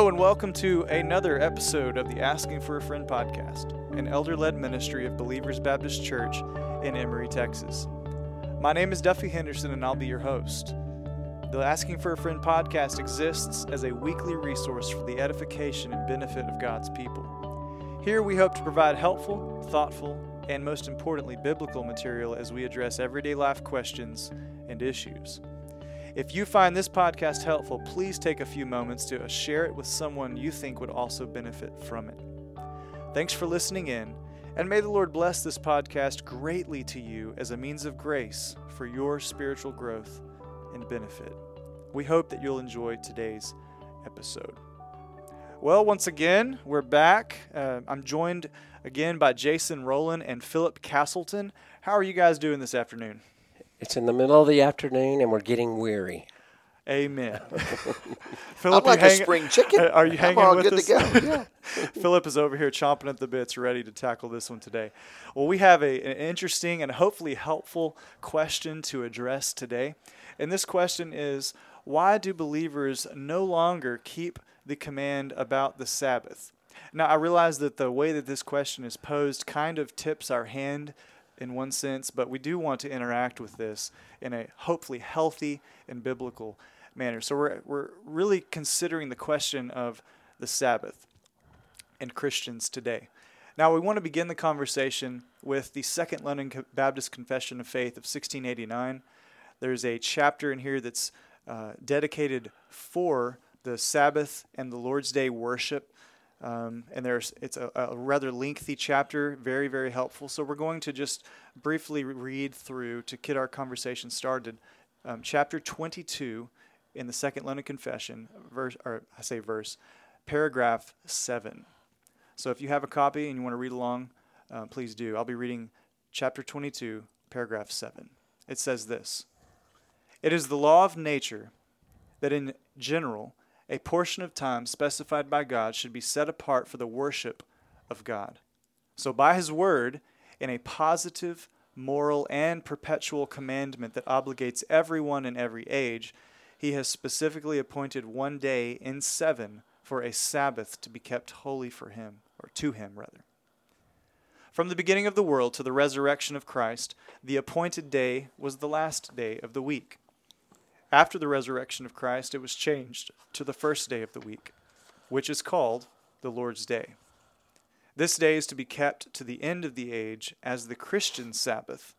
Hello, and welcome to another episode of the Asking for a Friend podcast, an elder led ministry of Believers Baptist Church in Emory, Texas. My name is Duffy Henderson, and I'll be your host. The Asking for a Friend podcast exists as a weekly resource for the edification and benefit of God's people. Here we hope to provide helpful, thoughtful, and most importantly, biblical material as we address everyday life questions and issues. If you find this podcast helpful, please take a few moments to share it with someone you think would also benefit from it. Thanks for listening in, and may the Lord bless this podcast greatly to you as a means of grace for your spiritual growth and benefit. We hope that you'll enjoy today's episode. Well, once again, we're back. Uh, I'm joined again by Jason Rowland and Philip Castleton. How are you guys doing this afternoon? It's in the middle of the afternoon and we're getting weary. Amen. Philip, I'm like hang- a spring chicken. Are you hanging I'm all with good us? to go. Yeah. Philip is over here chomping at the bits, ready to tackle this one today. Well, we have a, an interesting and hopefully helpful question to address today. And this question is why do believers no longer keep the command about the Sabbath? Now, I realize that the way that this question is posed kind of tips our hand in one sense, but we do want to interact with this in a hopefully healthy and biblical manner. So we're, we're really considering the question of the Sabbath and Christians today. Now, we want to begin the conversation with the Second London Baptist Confession of Faith of 1689. There's a chapter in here that's uh, dedicated for the Sabbath and the Lord's Day worship um, and there's it's a, a, rather lengthy chapter, very very helpful. So we're going to just briefly read through to get our conversation started. Um, chapter 22 in the Second London Confession, verse or I say verse, paragraph seven. So if you have a copy and you want to read along, uh, please do. I'll be reading chapter 22, paragraph seven. It says this: It is the law of nature that in general a portion of time specified by God should be set apart for the worship of God. So, by His Word, in a positive, moral, and perpetual commandment that obligates everyone in every age, He has specifically appointed one day in seven for a Sabbath to be kept holy for Him, or to Him, rather. From the beginning of the world to the resurrection of Christ, the appointed day was the last day of the week. After the resurrection of Christ, it was changed to the first day of the week, which is called the Lord's Day. This day is to be kept to the end of the age as the Christian Sabbath,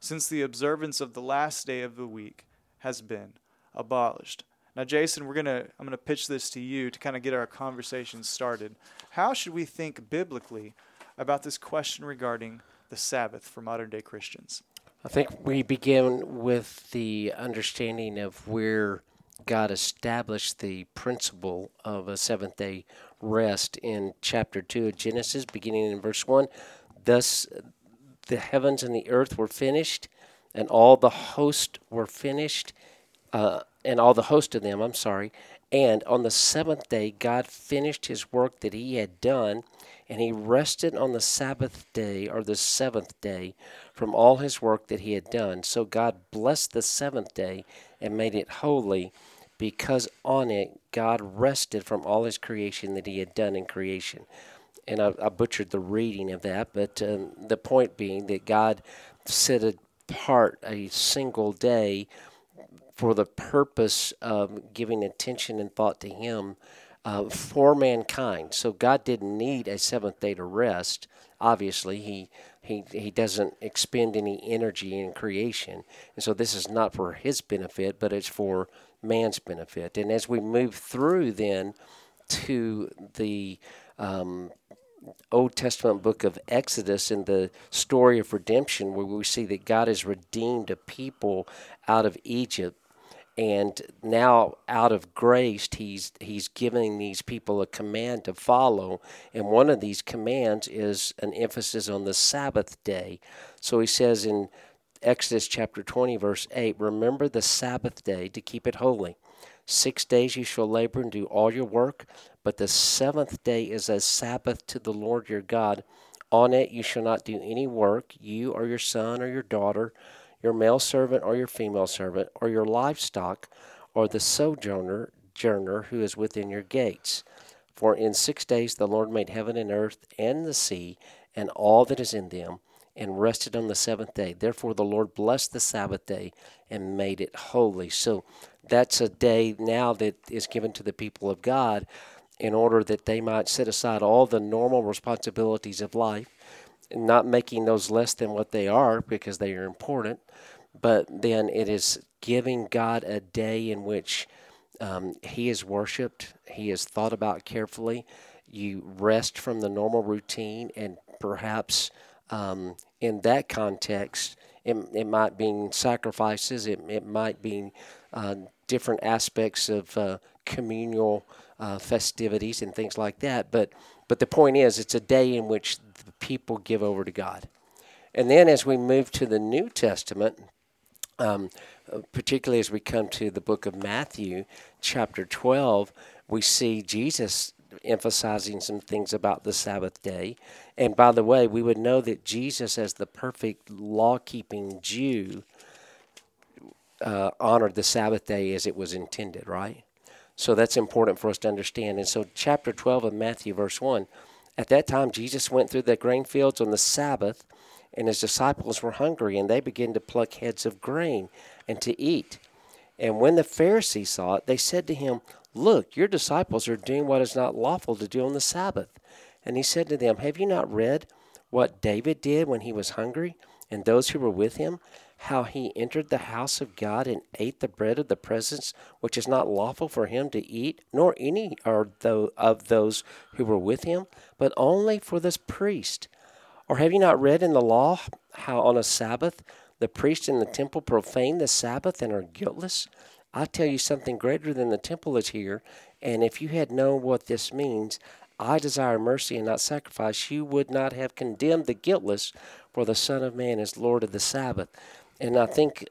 since the observance of the last day of the week has been abolished. Now, Jason, we're gonna I'm gonna pitch this to you to kind of get our conversation started. How should we think biblically about this question regarding the Sabbath for modern day Christians? I think we begin with the understanding of where God established the principle of a seventh day rest in chapter 2 of Genesis, beginning in verse 1. Thus the heavens and the earth were finished, and all the host were finished, uh, and all the host of them, I'm sorry. And on the seventh day, God finished his work that he had done, and he rested on the Sabbath day, or the seventh day, from all his work that he had done. So God blessed the seventh day and made it holy, because on it God rested from all his creation that he had done in creation. And I, I butchered the reading of that, but um, the point being that God set apart a single day for the purpose of giving attention and thought to Him uh, for mankind. So God didn't need a seventh day to rest. Obviously, He he He doesn't expend any energy in creation, and so this is not for His benefit, but it's for man's benefit. And as we move through, then to the um, Old Testament book of Exodus and the story of redemption, where we see that God has redeemed a people out of Egypt and now out of grace he's he's giving these people a command to follow. And one of these commands is an emphasis on the sabbath day. So he says in exodus chapter 20 verse 8 remember the sabbath day to keep it holy. Six days you shall labor and do all your work but the seventh day is a sabbath to the lord your god. On it you shall not do any work you or your son or your daughter your male servant or your female servant, or your livestock, or the sojourner, sojourner who is within your gates. For in six days the Lord made heaven and earth and the sea and all that is in them, and rested on the seventh day. Therefore the Lord blessed the Sabbath day and made it holy. So that's a day now that is given to the people of God in order that they might set aside all the normal responsibilities of life, not making those less than what they are because they are important, but then it is giving God a day in which um, He is worshiped, He is thought about carefully. You rest from the normal routine, and perhaps um, in that context, it, it might be sacrifices, it, it might be uh, different aspects of uh, communal uh, festivities and things like that. But, but the point is, it's a day in which the people give over to God. And then as we move to the New Testament, um, particularly as we come to the book of Matthew, chapter 12, we see Jesus emphasizing some things about the Sabbath day. And by the way, we would know that Jesus, as the perfect law keeping Jew, uh, honored the Sabbath day as it was intended, right? So that's important for us to understand. And so, chapter 12 of Matthew, verse 1 at that time, Jesus went through the grain fields on the Sabbath, and his disciples were hungry, and they began to pluck heads of grain and to eat. And when the Pharisees saw it, they said to him, Look, your disciples are doing what is not lawful to do on the Sabbath. And he said to them, Have you not read what David did when he was hungry, and those who were with him? How he entered the house of God and ate the bread of the presence, which is not lawful for him to eat, nor any of those who were with him, but only for this priest. Or have you not read in the law how on a Sabbath the priest in the temple profane the Sabbath and are guiltless? I tell you something greater than the temple is here, and if you had known what this means, I desire mercy and not sacrifice, you would not have condemned the guiltless, for the Son of Man is Lord of the Sabbath. And I think,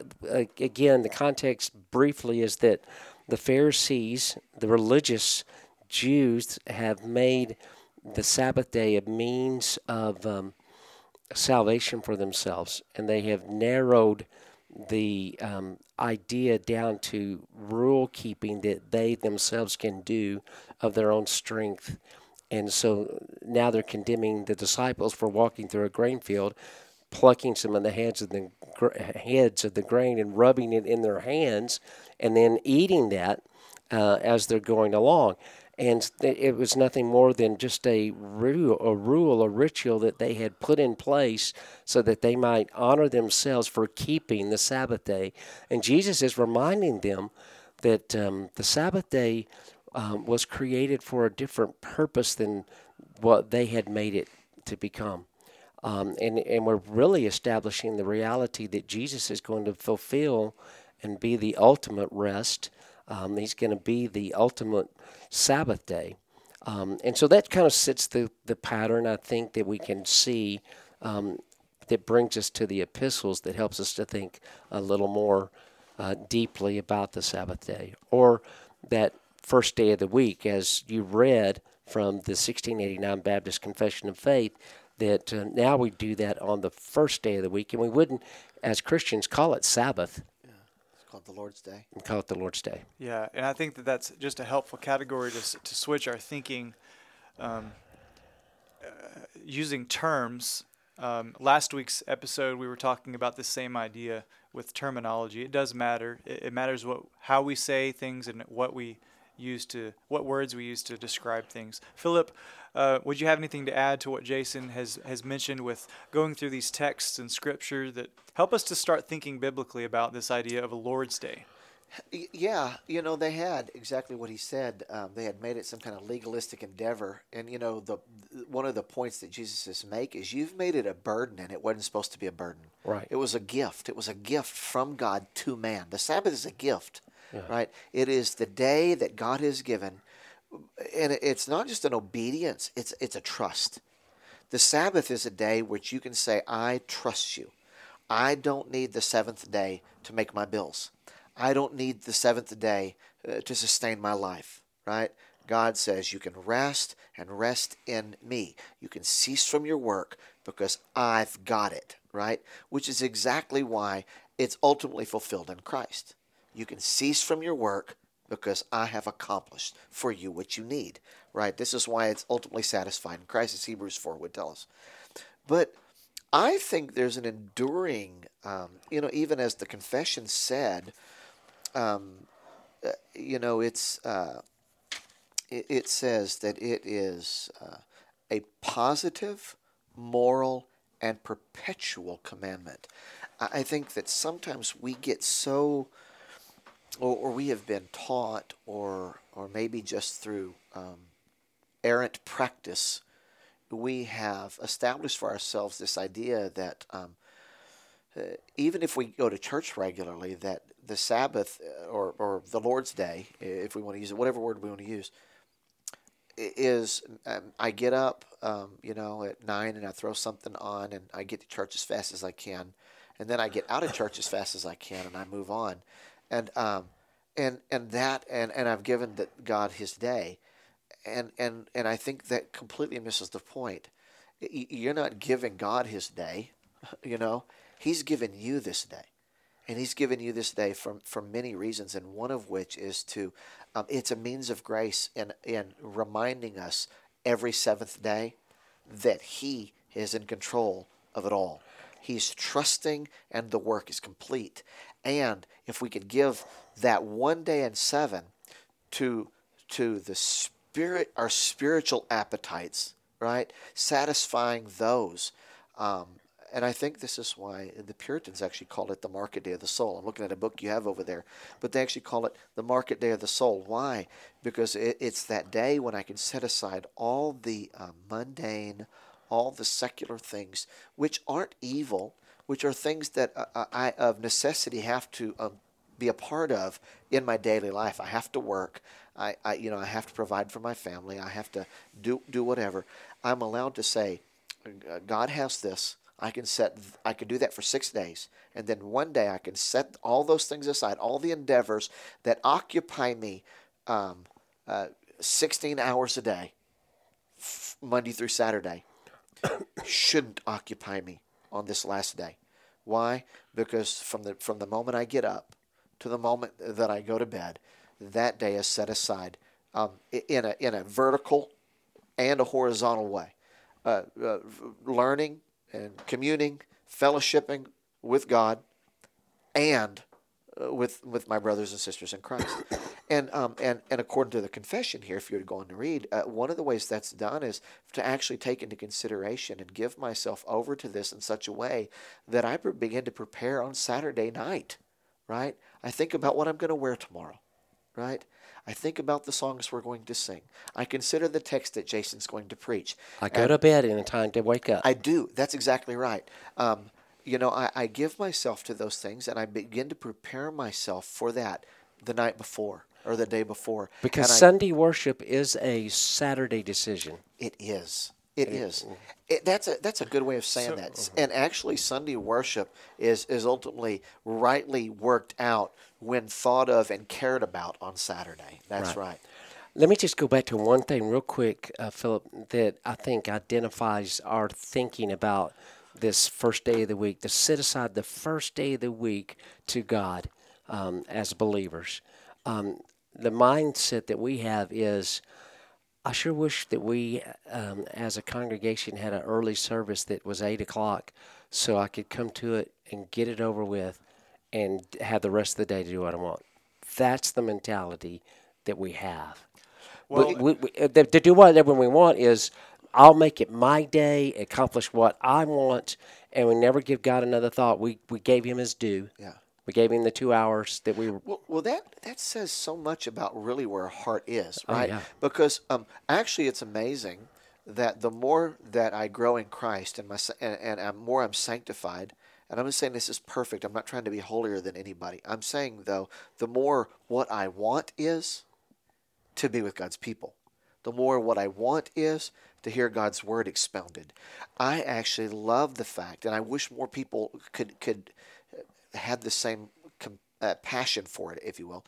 again, the context briefly is that the Pharisees, the religious Jews, have made the Sabbath day a means of um, salvation for themselves, and they have narrowed the um, idea down to rule keeping that they themselves can do of their own strength. And so now they're condemning the disciples for walking through a grain field, plucking some of the heads of the heads of the grain and rubbing it in their hands, and then eating that uh, as they're going along and it was nothing more than just a rule, a rule, a ritual that they had put in place so that they might honor themselves for keeping the Sabbath day. And Jesus is reminding them that um, the Sabbath day um, was created for a different purpose than what they had made it to become. Um, and, and we're really establishing the reality that Jesus is going to fulfill and be the ultimate rest um, he's going to be the ultimate Sabbath day. Um, and so that kind of sets the, the pattern, I think, that we can see um, that brings us to the epistles that helps us to think a little more uh, deeply about the Sabbath day. Or that first day of the week, as you read from the 1689 Baptist Confession of Faith, that uh, now we do that on the first day of the week, and we wouldn't, as Christians, call it Sabbath Yeah. It's called the Lord's Day. We call it the Lord's Day. Yeah, and I think that that's just a helpful category to, to switch our thinking um, uh, using terms. Um, last week's episode, we were talking about the same idea with terminology. It does matter. It, it matters what how we say things and what we use to what words we use to describe things. Philip, uh, would you have anything to add to what Jason has has mentioned with going through these texts and scripture that help us to start thinking biblically about this idea of a Lord's Day? Yeah, you know they had exactly what he said. Um, they had made it some kind of legalistic endeavor, and you know the one of the points that Jesus is make is you've made it a burden, and it wasn't supposed to be a burden. Right. It was a gift. It was a gift from God to man. The Sabbath is a gift, yeah. right? It is the day that God has given and it's not just an obedience, it's, it's a trust. The Sabbath is a day which you can say, I trust you. I don't need the seventh day to make my bills. I don't need the seventh day uh, to sustain my life, right? God says you can rest and rest in me. You can cease from your work because I've got it, right? Which is exactly why it's ultimately fulfilled in Christ. You can cease from your work because I have accomplished for you what you need, right? This is why it's ultimately satisfied in Christ, as Hebrews 4 would tell us. But I think there's an enduring, um, you know, even as the confession said, um, uh, you know, it's uh, it, it, says that it is uh, a positive, moral, and perpetual commandment. I think that sometimes we get so, or, or we have been taught, or or maybe just through um, errant practice, we have established for ourselves this idea that um, uh, even if we go to church regularly, that the Sabbath uh, or, or the Lord's Day, if we want to use it, whatever word we want to use, is um, I get up, um, you know, at nine and I throw something on and I get to church as fast as I can, and then I get out of church as fast as I can and I move on, and um, and and that and and I've given that God His day, and and and I think that completely misses the point. You're not giving God His day, you know. He's given you this day, and He's given you this day for for many reasons, and one of which is to, um, it's a means of grace in in reminding us every seventh day that He is in control of it all. He's trusting, and the work is complete. And if we could give that one day in seven to to the spirit, our spiritual appetites, right? Satisfying those. Um, and I think this is why the Puritans actually called it the market day of the soul. I'm looking at a book you have over there, but they actually call it the market day of the soul. Why? Because it, it's that day when I can set aside all the uh, mundane, all the secular things, which aren't evil, which are things that uh, uh, I, of necessity, have to um, be a part of in my daily life. I have to work. I, I, you know, I have to provide for my family. I have to do do whatever. I'm allowed to say, God has this. I can set. I can do that for six days, and then one day I can set all those things aside, all the endeavors that occupy me, um, uh, 16 hours a day, Monday through Saturday, shouldn't occupy me on this last day. Why? Because from the from the moment I get up to the moment that I go to bed, that day is set aside um, in, a, in a vertical and a horizontal way. Uh, uh, learning and communing, fellowshipping with God, and uh, with with my brothers and sisters in Christ. And um, and and according to the confession here, if you were to go on to read, uh, one of the ways that's done is to actually take into consideration and give myself over to this in such a way that I begin to prepare on Saturday night. Right, I think about what I'm going to wear tomorrow right? I think about the songs we're going to sing. I consider the text that Jason's going to preach. I go and to bed in time to wake up. I do. That's exactly right. Um, you know, I, I give myself to those things and I begin to prepare myself for that the night before or the day before. Because Sunday worship is a Saturday decision. It is. It is. It, that's a that's a good way of saying so, that. Uh-huh. And actually, Sunday worship is is ultimately rightly worked out when thought of and cared about on Saturday. That's right. right. Let me just go back to one thing real quick, uh, Philip, that I think identifies our thinking about this first day of the week. To set aside the first day of the week to God um, as believers. Um, the mindset that we have is I sure wish that we, um, as a congregation, had an early service that was eight o'clock, so I could come to it and get it over with, and have the rest of the day to do what I want. That's the mentality that we have. Well, we, we, we, uh, to do whatever we want is, I'll make it my day, accomplish what I want, and we never give God another thought. We we gave Him His due. Yeah. We gave him the two hours that we were. Well, well that that says so much about really where our heart is, oh, right? Oh, yeah. Because um, actually, it's amazing that the more that I grow in Christ and my and, and I'm more I'm sanctified, and I'm not saying this is perfect. I'm not trying to be holier than anybody. I'm saying though, the more what I want is to be with God's people. The more what I want is to hear God's word expounded. I actually love the fact, and I wish more people could could had the same com- uh, passion for it, if you will.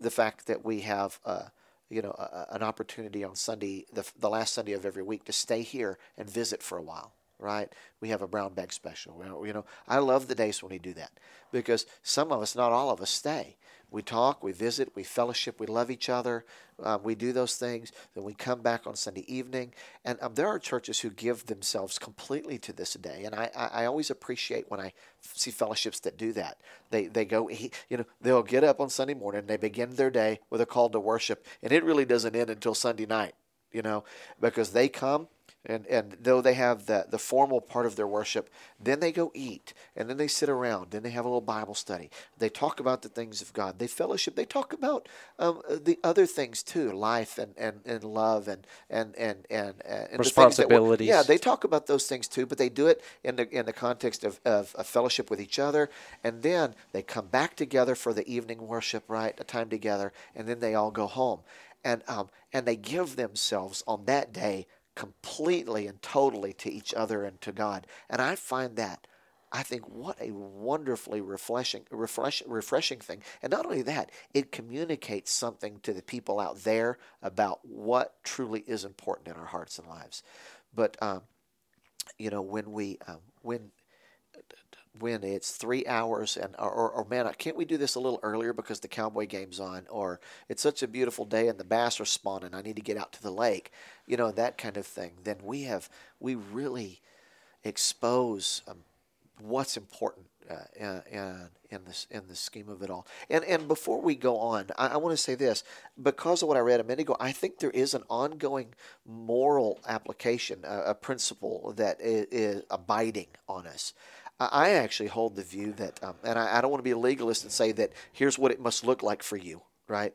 The fact that we have, uh, you know, an opportunity on Sunday, the, the last Sunday of every week, to stay here and visit for a while. Right? We have a brown bag special. You know, I love the days when we do that because some of us, not all of us, stay. We talk, we visit, we fellowship, we love each other, um, we do those things. Then we come back on Sunday evening, and um, there are churches who give themselves completely to this day, and I, I, I always appreciate when I see fellowships that do that. They they go, you know, they'll get up on Sunday morning, they begin their day with a call to worship, and it really doesn't end until Sunday night, you know, because they come and and though they have the the formal part of their worship, then they go eat, and then they sit around, then they have a little Bible study. They talk about the things of God. They fellowship. They talk about um, the other things too, life and, and, and love and and and and, and responsibilities. yeah, they talk about those things too, but they do it in the in the context of, of, of fellowship with each other, and then they come back together for the evening worship, right, a time together, and then they all go home, and um and they give themselves on that day completely and totally to each other and to God. And I find that I think what a wonderfully refreshing, refresh, refreshing thing. And not only that, it communicates something to the people out there about what truly is important in our hearts and lives. But um, you know, when we um, when when it's three hours and or, or, or, man can't we do this a little earlier because the cowboy game's on or it's such a beautiful day and the bass are spawning i need to get out to the lake you know that kind of thing then we have we really expose um, what's important uh, in, in this in the scheme of it all. And and before we go on, I, I want to say this because of what I read a minute ago. I think there is an ongoing moral application, a, a principle that is, is abiding on us. I actually hold the view that, um, and I, I don't want to be a legalist and say that here's what it must look like for you, right?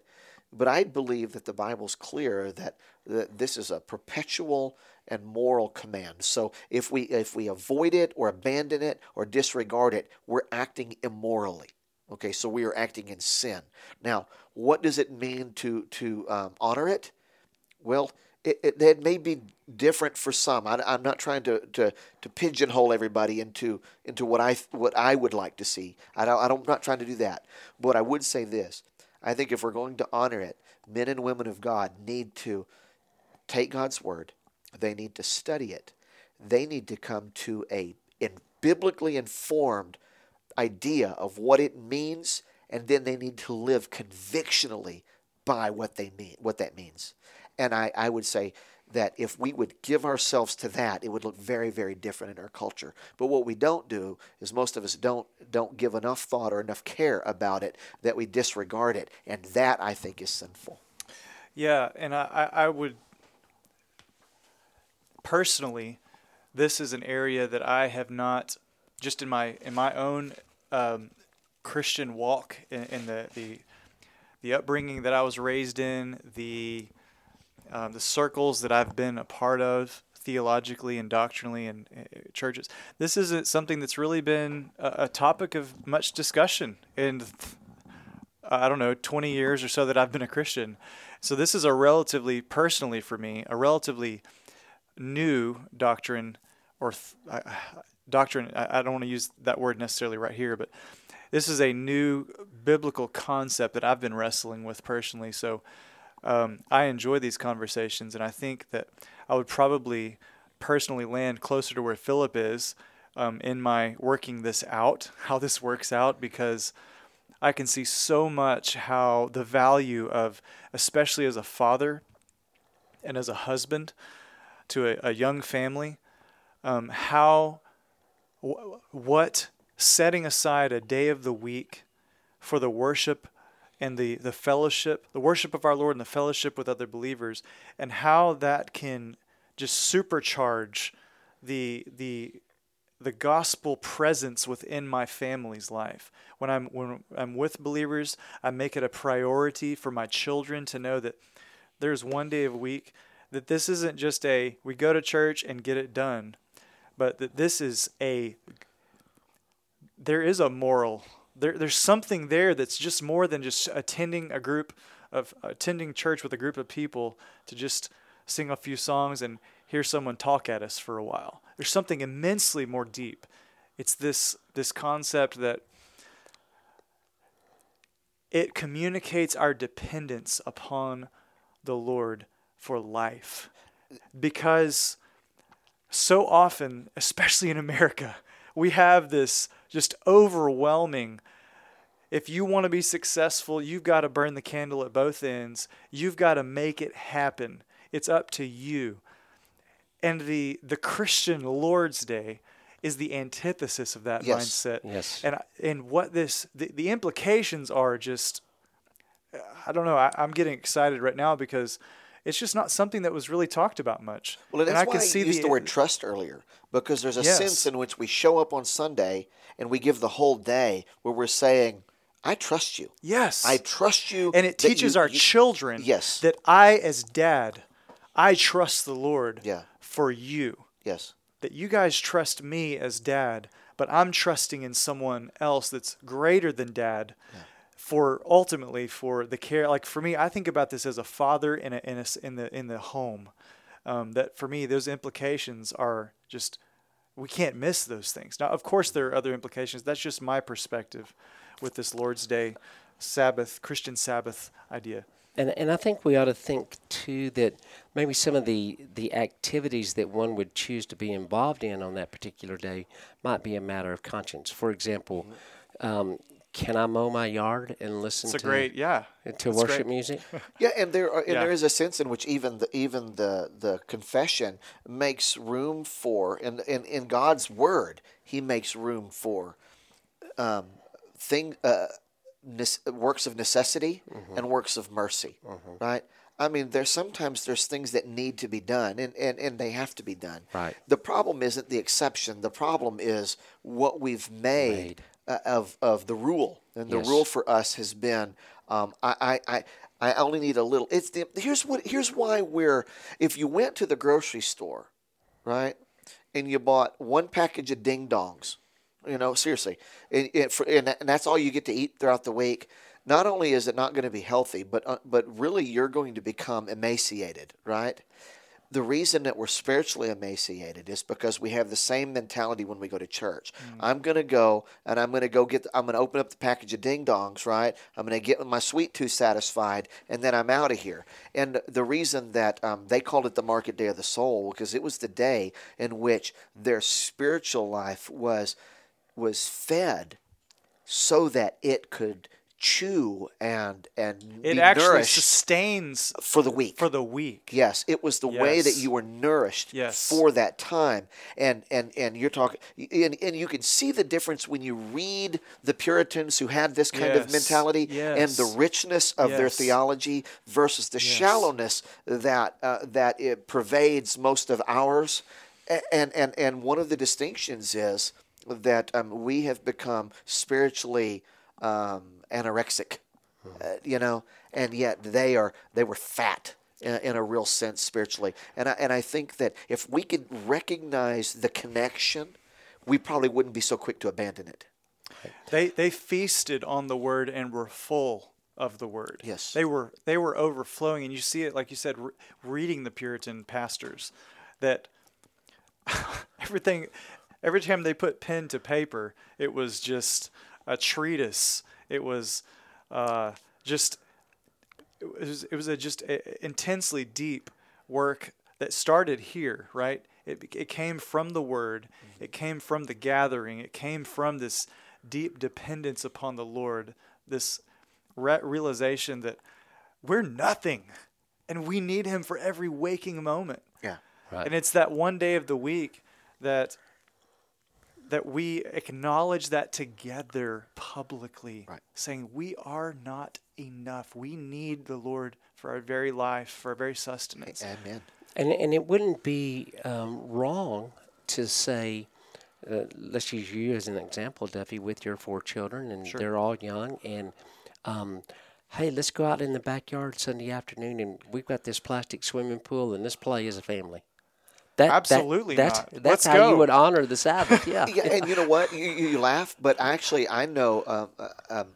But I believe that the Bible's clear that, that this is a perpetual and moral command. So if we if we avoid it or abandon it or disregard it, we're acting immorally. Okay, so we are acting in sin. Now, what does it mean to to um, honor it? Well, it, it, it, may be different for some. I, am not trying to, to, to pigeonhole everybody into into what I what I would like to see. I don't, I I'm not trying to do that. But I would say this: I think if we're going to honor it, men and women of God need to take God's word. They need to study it. They need to come to a in, biblically informed idea of what it means, and then they need to live convictionally by what they mean, what that means. And I, I would say that if we would give ourselves to that, it would look very, very different in our culture. But what we don't do is most of us don't don't give enough thought or enough care about it that we disregard it, and that I think is sinful. Yeah, and I, I would personally, this is an area that I have not just in my in my own um, Christian walk in, in the the the upbringing that I was raised in, the um, the circles that I've been a part of theologically and doctrinally in uh, churches. This isn't something that's really been a, topic of much discussion in, I don't know, 20 years or so that I've been a Christian. So this is a relatively, personally for me, a relatively new doctrine or th- doctrine. I don't want to use that word necessarily right here, but this is a new biblical concept that I've been wrestling with personally. So um, I enjoy these conversations, and I think that I would probably personally land closer to where Philip is um, in my working this out, how this works out, because I can see so much how the value of, especially as a father and as a husband to a, a young family, um, how, wh- what setting aside a day of the week for the worship and the, the fellowship, the worship of our Lord and the fellowship with other believers, and how that can just supercharge the the the gospel presence within my family's life. When I'm when I'm with believers, I make it a priority for my children to know that there's one day of a week that this isn't just a we go to church and get it done, but that this is a there is a moral there, there's something there that's just more than just attending a group of attending church with a group of people to just sing a few songs and hear someone talk at us for a while. There's something immensely more deep. It's this this concept that it communicates our dependence upon the Lord for life. Because so often, especially in America, we have this just overwhelming if you want to be successful, you've got to burn the candle at both ends. You've got to make it happen. It's up to you. And the the Christian Lord's Day is the antithesis of that Yes. mindset. Yes. And and what this the, the implications are just I don't know. I, I'm getting excited right now because it's just not something that was really talked about much. Well, and and I why can I see used the, word trust earlier because there's a Yes. sense in which we show up on Sunday and we give the whole day where we're saying, "I trust you. Yes. I trust you." and it teaches you- our you- children Yes. that I, as dad, I trust the Lord Yeah. for you. Yes. That you guys trust me as dad, but I'm trusting in someone else that's greater than dad for ultimately for the care. Like for me, I think about this as a father in a, in a in the in the home. Um, that for me, those implications are just we can't miss those things. Now, of course, there are other implications. That's just my perspective with this Lord's Day, Sabbath, Christian Sabbath idea. And, and I think we ought to think too that maybe some of the, the activities that one would choose to be involved in on that particular day might be a matter of conscience. For example, um, can I mow my yard and listen It's a to great, yeah. to That's worship great. music? Yeah, and there are, and Yeah. there is a sense in which even the even the the confession makes room for in in, in God's word, He makes room for um, thing uh, nes- works of necessity and works of mercy, right? I mean, there's sometimes there's things that need to be done, and, and, and they have to be done. Right. The problem isn't the exception. The problem is what we've made, Made. Uh, of of the rule, and the Yes. rule for us has been um, I, I, I I only need a little. It's the here's what here's why we're if you went to the grocery store, right, and you bought one package of ding dongs, you know seriously, and, and, for, and, that- and that's all you get to eat throughout the week. Not only is it not going to be healthy, but uh, but really you're going to become emaciated, right? The reason that we're spiritually emaciated is because we have the same mentality when we go to church. I'm going to go and I'm going to go get, I'm going to open up the package of ding dongs, right? I'm going to get my sweet tooth satisfied and then I'm out of here. And the reason that um, they called it the market day of the soul because it was the day in which their spiritual life was was fed so that it could chew and and It be actually nourished sustains for the week. for the week. Yes, it was the way that you were nourished Yes. for that time, and and and you're talking, and, and you can see the difference when you read the Puritans who had this kind of Yes. mentality and the richness of their theology versus the shallowness that uh, that it pervades most of ours, and and and one of the distinctions is that um, we have become spiritually um, anorexic uh, you know, and yet they are they were fat in, in a real sense spiritually. And I, and I think that if we could recognize the connection, we probably wouldn't be so quick to abandon it. They they feasted on the word and were full of the word. Yes. They were they were overflowing and you see it like you said re- reading the Puritan pastors that everything every time they put pen to paper it was just a treatise. It was uh, just it was it was a just a, intensely deep work that started here, right? It it came from the word, it came from the gathering, it came from this deep dependence upon the Lord, this re- realization that we're nothing, and we need Him for every waking moment. Yeah. Right. And it's that one day of the week that that we acknowledge that together publicly, Right. saying we are not enough. We need the Lord for our very life, for our very sustenance. Amen. And and it wouldn't be um, wrong to say, uh, let's use you as an example, Duffy, with your four children, and they're all young. And um, hey, let's go out in the backyard Sunday afternoon, and we've got this plastic swimming pool, and let's play as a family. That, that- Absolutely that's not. that's Let's how go. you would honor the Sabbath. Yeah. Yeah, and you know what? You, you you laugh, but actually, I know. Um, uh, um,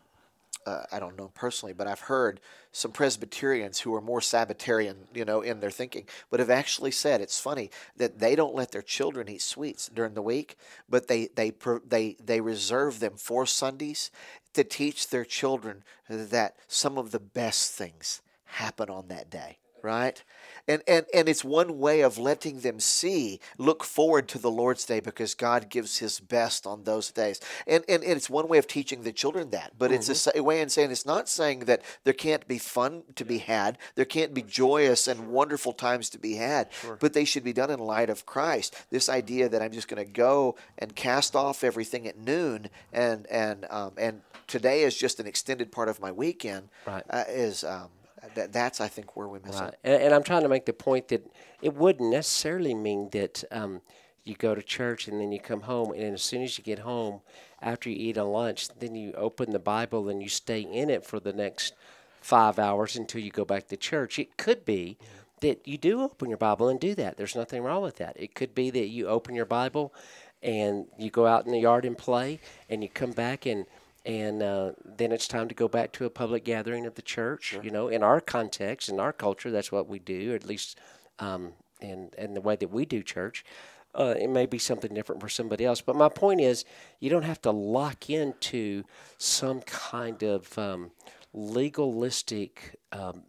uh, I don't know personally, but I've heard some Presbyterians who are more Sabbatarian, you know, in their thinking, but have actually said it's funny that they don't let their children eat sweets during the week, but they they they they reserve them for Sundays to teach their children that some of the best things happen on that day. Right? And, and and it's one way of letting them see, look forward to the Lord's Day because God gives His best on those days. And and, and it's one way of teaching the children that. But it's a Mm-hmm. way in saying it's not saying that there can't be fun to be had, there can't be joyous and wonderful times to be had, but they should be done in light of Christ. This idea that I'm just going to go and cast off everything at noon and and um, and today is just an extended part of my weekend Right. uh, is um, that, that's I think where we miss Right. it. And, and I'm trying to make the point that it wouldn't necessarily mean that um, you go to church and then you come home, and as soon as you get home, after you eat a lunch, then you open the Bible and you stay in it for the next five hours until you go back to church. It could be that you do open your Bible and do that. There's nothing wrong with that. It could be that you open your Bible and you go out in the yard and play, and you come back and and uh, then it's time to go back to a public gathering of the church. You know, in our context, in our culture, that's what we do, or at least um, in in the way that we do church. Uh, it may be something different for somebody else, but my point is, you don't have to lock into some kind of um, legalistic um,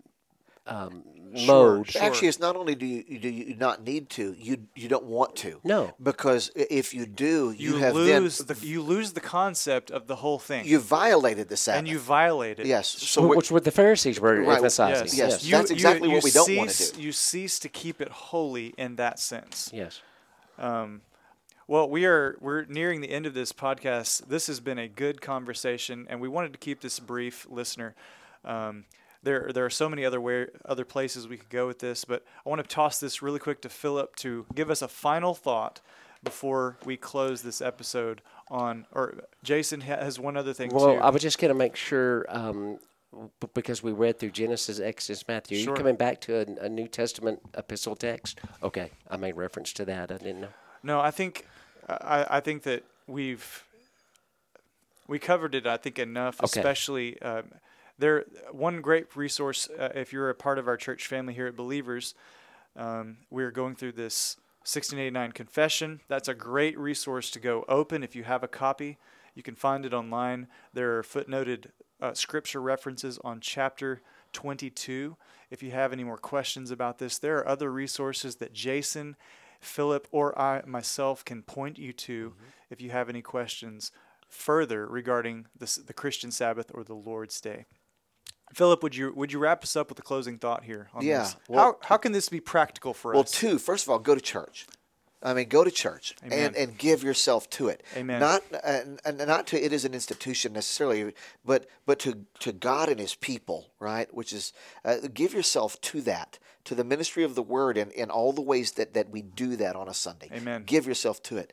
um, mode. Actually, it's not only do you do you not need to, you you don't want to. No. because if you do, you, You, have lose then the you lose the concept of the whole thing, you violated the Sabbath. and you violate it. yes. So which what the Pharisees were Right, emphasizing. Yes, Yes. You- that's exactly you what we don't wanna do. You cease to keep it holy in that sense. Yes. Well, we are we're nearing the end of this podcast. This has been a good conversation, and we wanted to keep this brief, listener. Um, there, there are so many other where, other places we could go with this, but I want to toss this really quick to Philip to give us a final thought before we close this episode. On or Jason has one other thing Well, too. I was just going to make sure um, b- because we read through Genesis, Exodus, Matthew. Are you coming back to a, a New Testament epistle text? Okay, I made reference to that. I didn't know. No, I think I, I think that we've we covered it. I think enough, Okay. especially um, there. One great resource uh, if you're a part of our church family here at Believers, um, we're going through this 1689 confession. That's a great resource to go open if you have a copy. You can find it online. There are footnoted uh, scripture references on chapter 22. If you have any more questions about this, there are other resources that Jason, Philip, or I myself can point you to if you have any questions further regarding this, the Christian Sabbath or the Lord's Day. Philip, would you would you wrap us up with a closing thought here on Yeah, this? well- how how can this be practical for us? well, us? two. First of all, go to church. I mean, go to church Amen. and, and give yourself to it. Amen. Not uh, and not to it is an institution necessarily, but but to to God and His people, right? Which is uh, give yourself to that, to the ministry of the Word, and in all the ways that that we do that on a Sunday. Amen. Give yourself to it.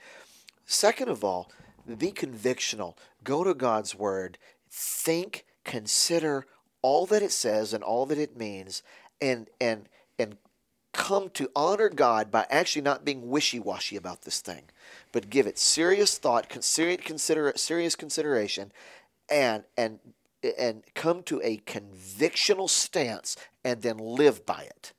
Second of all, be convictional. Go to God's Word. Think, consider all that it says and all that it means, and and and come to honor God by actually not being wishy-washy about this thing, but give it serious thought, consider consider serious consideration, and and and come to a convictional stance, and then live by it.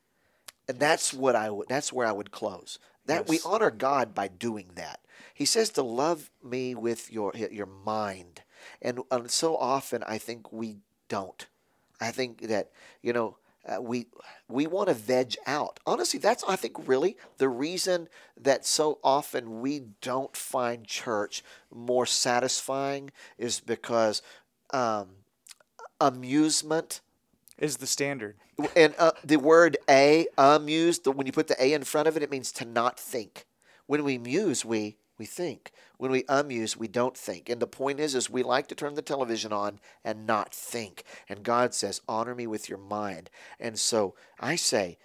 And that's what I would. That's where I would close. That we honor God by doing that. He says to love me with your your mind, and, and so often I think we don't. I think that you know uh, we we want to veg out. Honestly, that's I think really the reason that so often we don't find church more satisfying is because um, amusement is the standard. and uh, the word a amused when you put the a in front of it it means to not think when we muse we we think. When we amuse we don't think. And the point is is we like to turn the television on and not think. And god says honor me with your mind. And so i say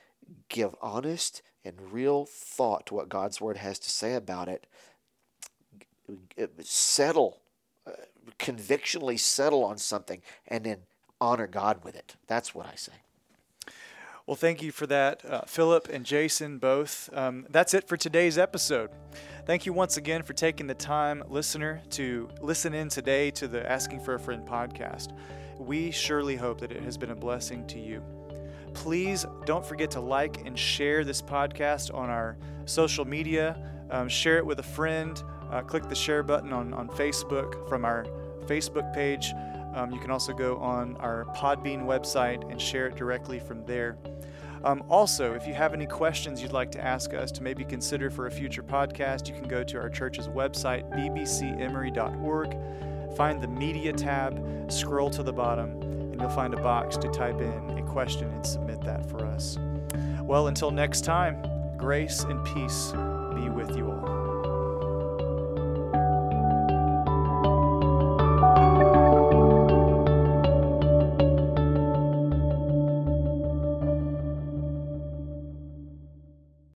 give honest and real thought to what god's word has to say about it. Settle uh, convictionally settle on something and then honor god with it. That's what i say Well, thank you for that, uh, Philip and Jason, both. Um, that's it for today's episode. Thank you once again for taking the time, listener, to listen in today to the Asking for a Friend podcast. We surely hope that it has been a blessing to you. Please don't forget to like and share this podcast on our social media. Um, share it with a friend. Uh, click the share button on, on Facebook from our Facebook page. Um, you can also go on our Podbean website and share it directly from there. Um, also, if you have any questions you'd like to ask us to maybe consider for a future podcast, you can go to our church's website, bbcemory.org, find the media tab, scroll to the bottom, and you'll find a box to type in a question and submit that for us. Well, until next time, grace and peace be with you all.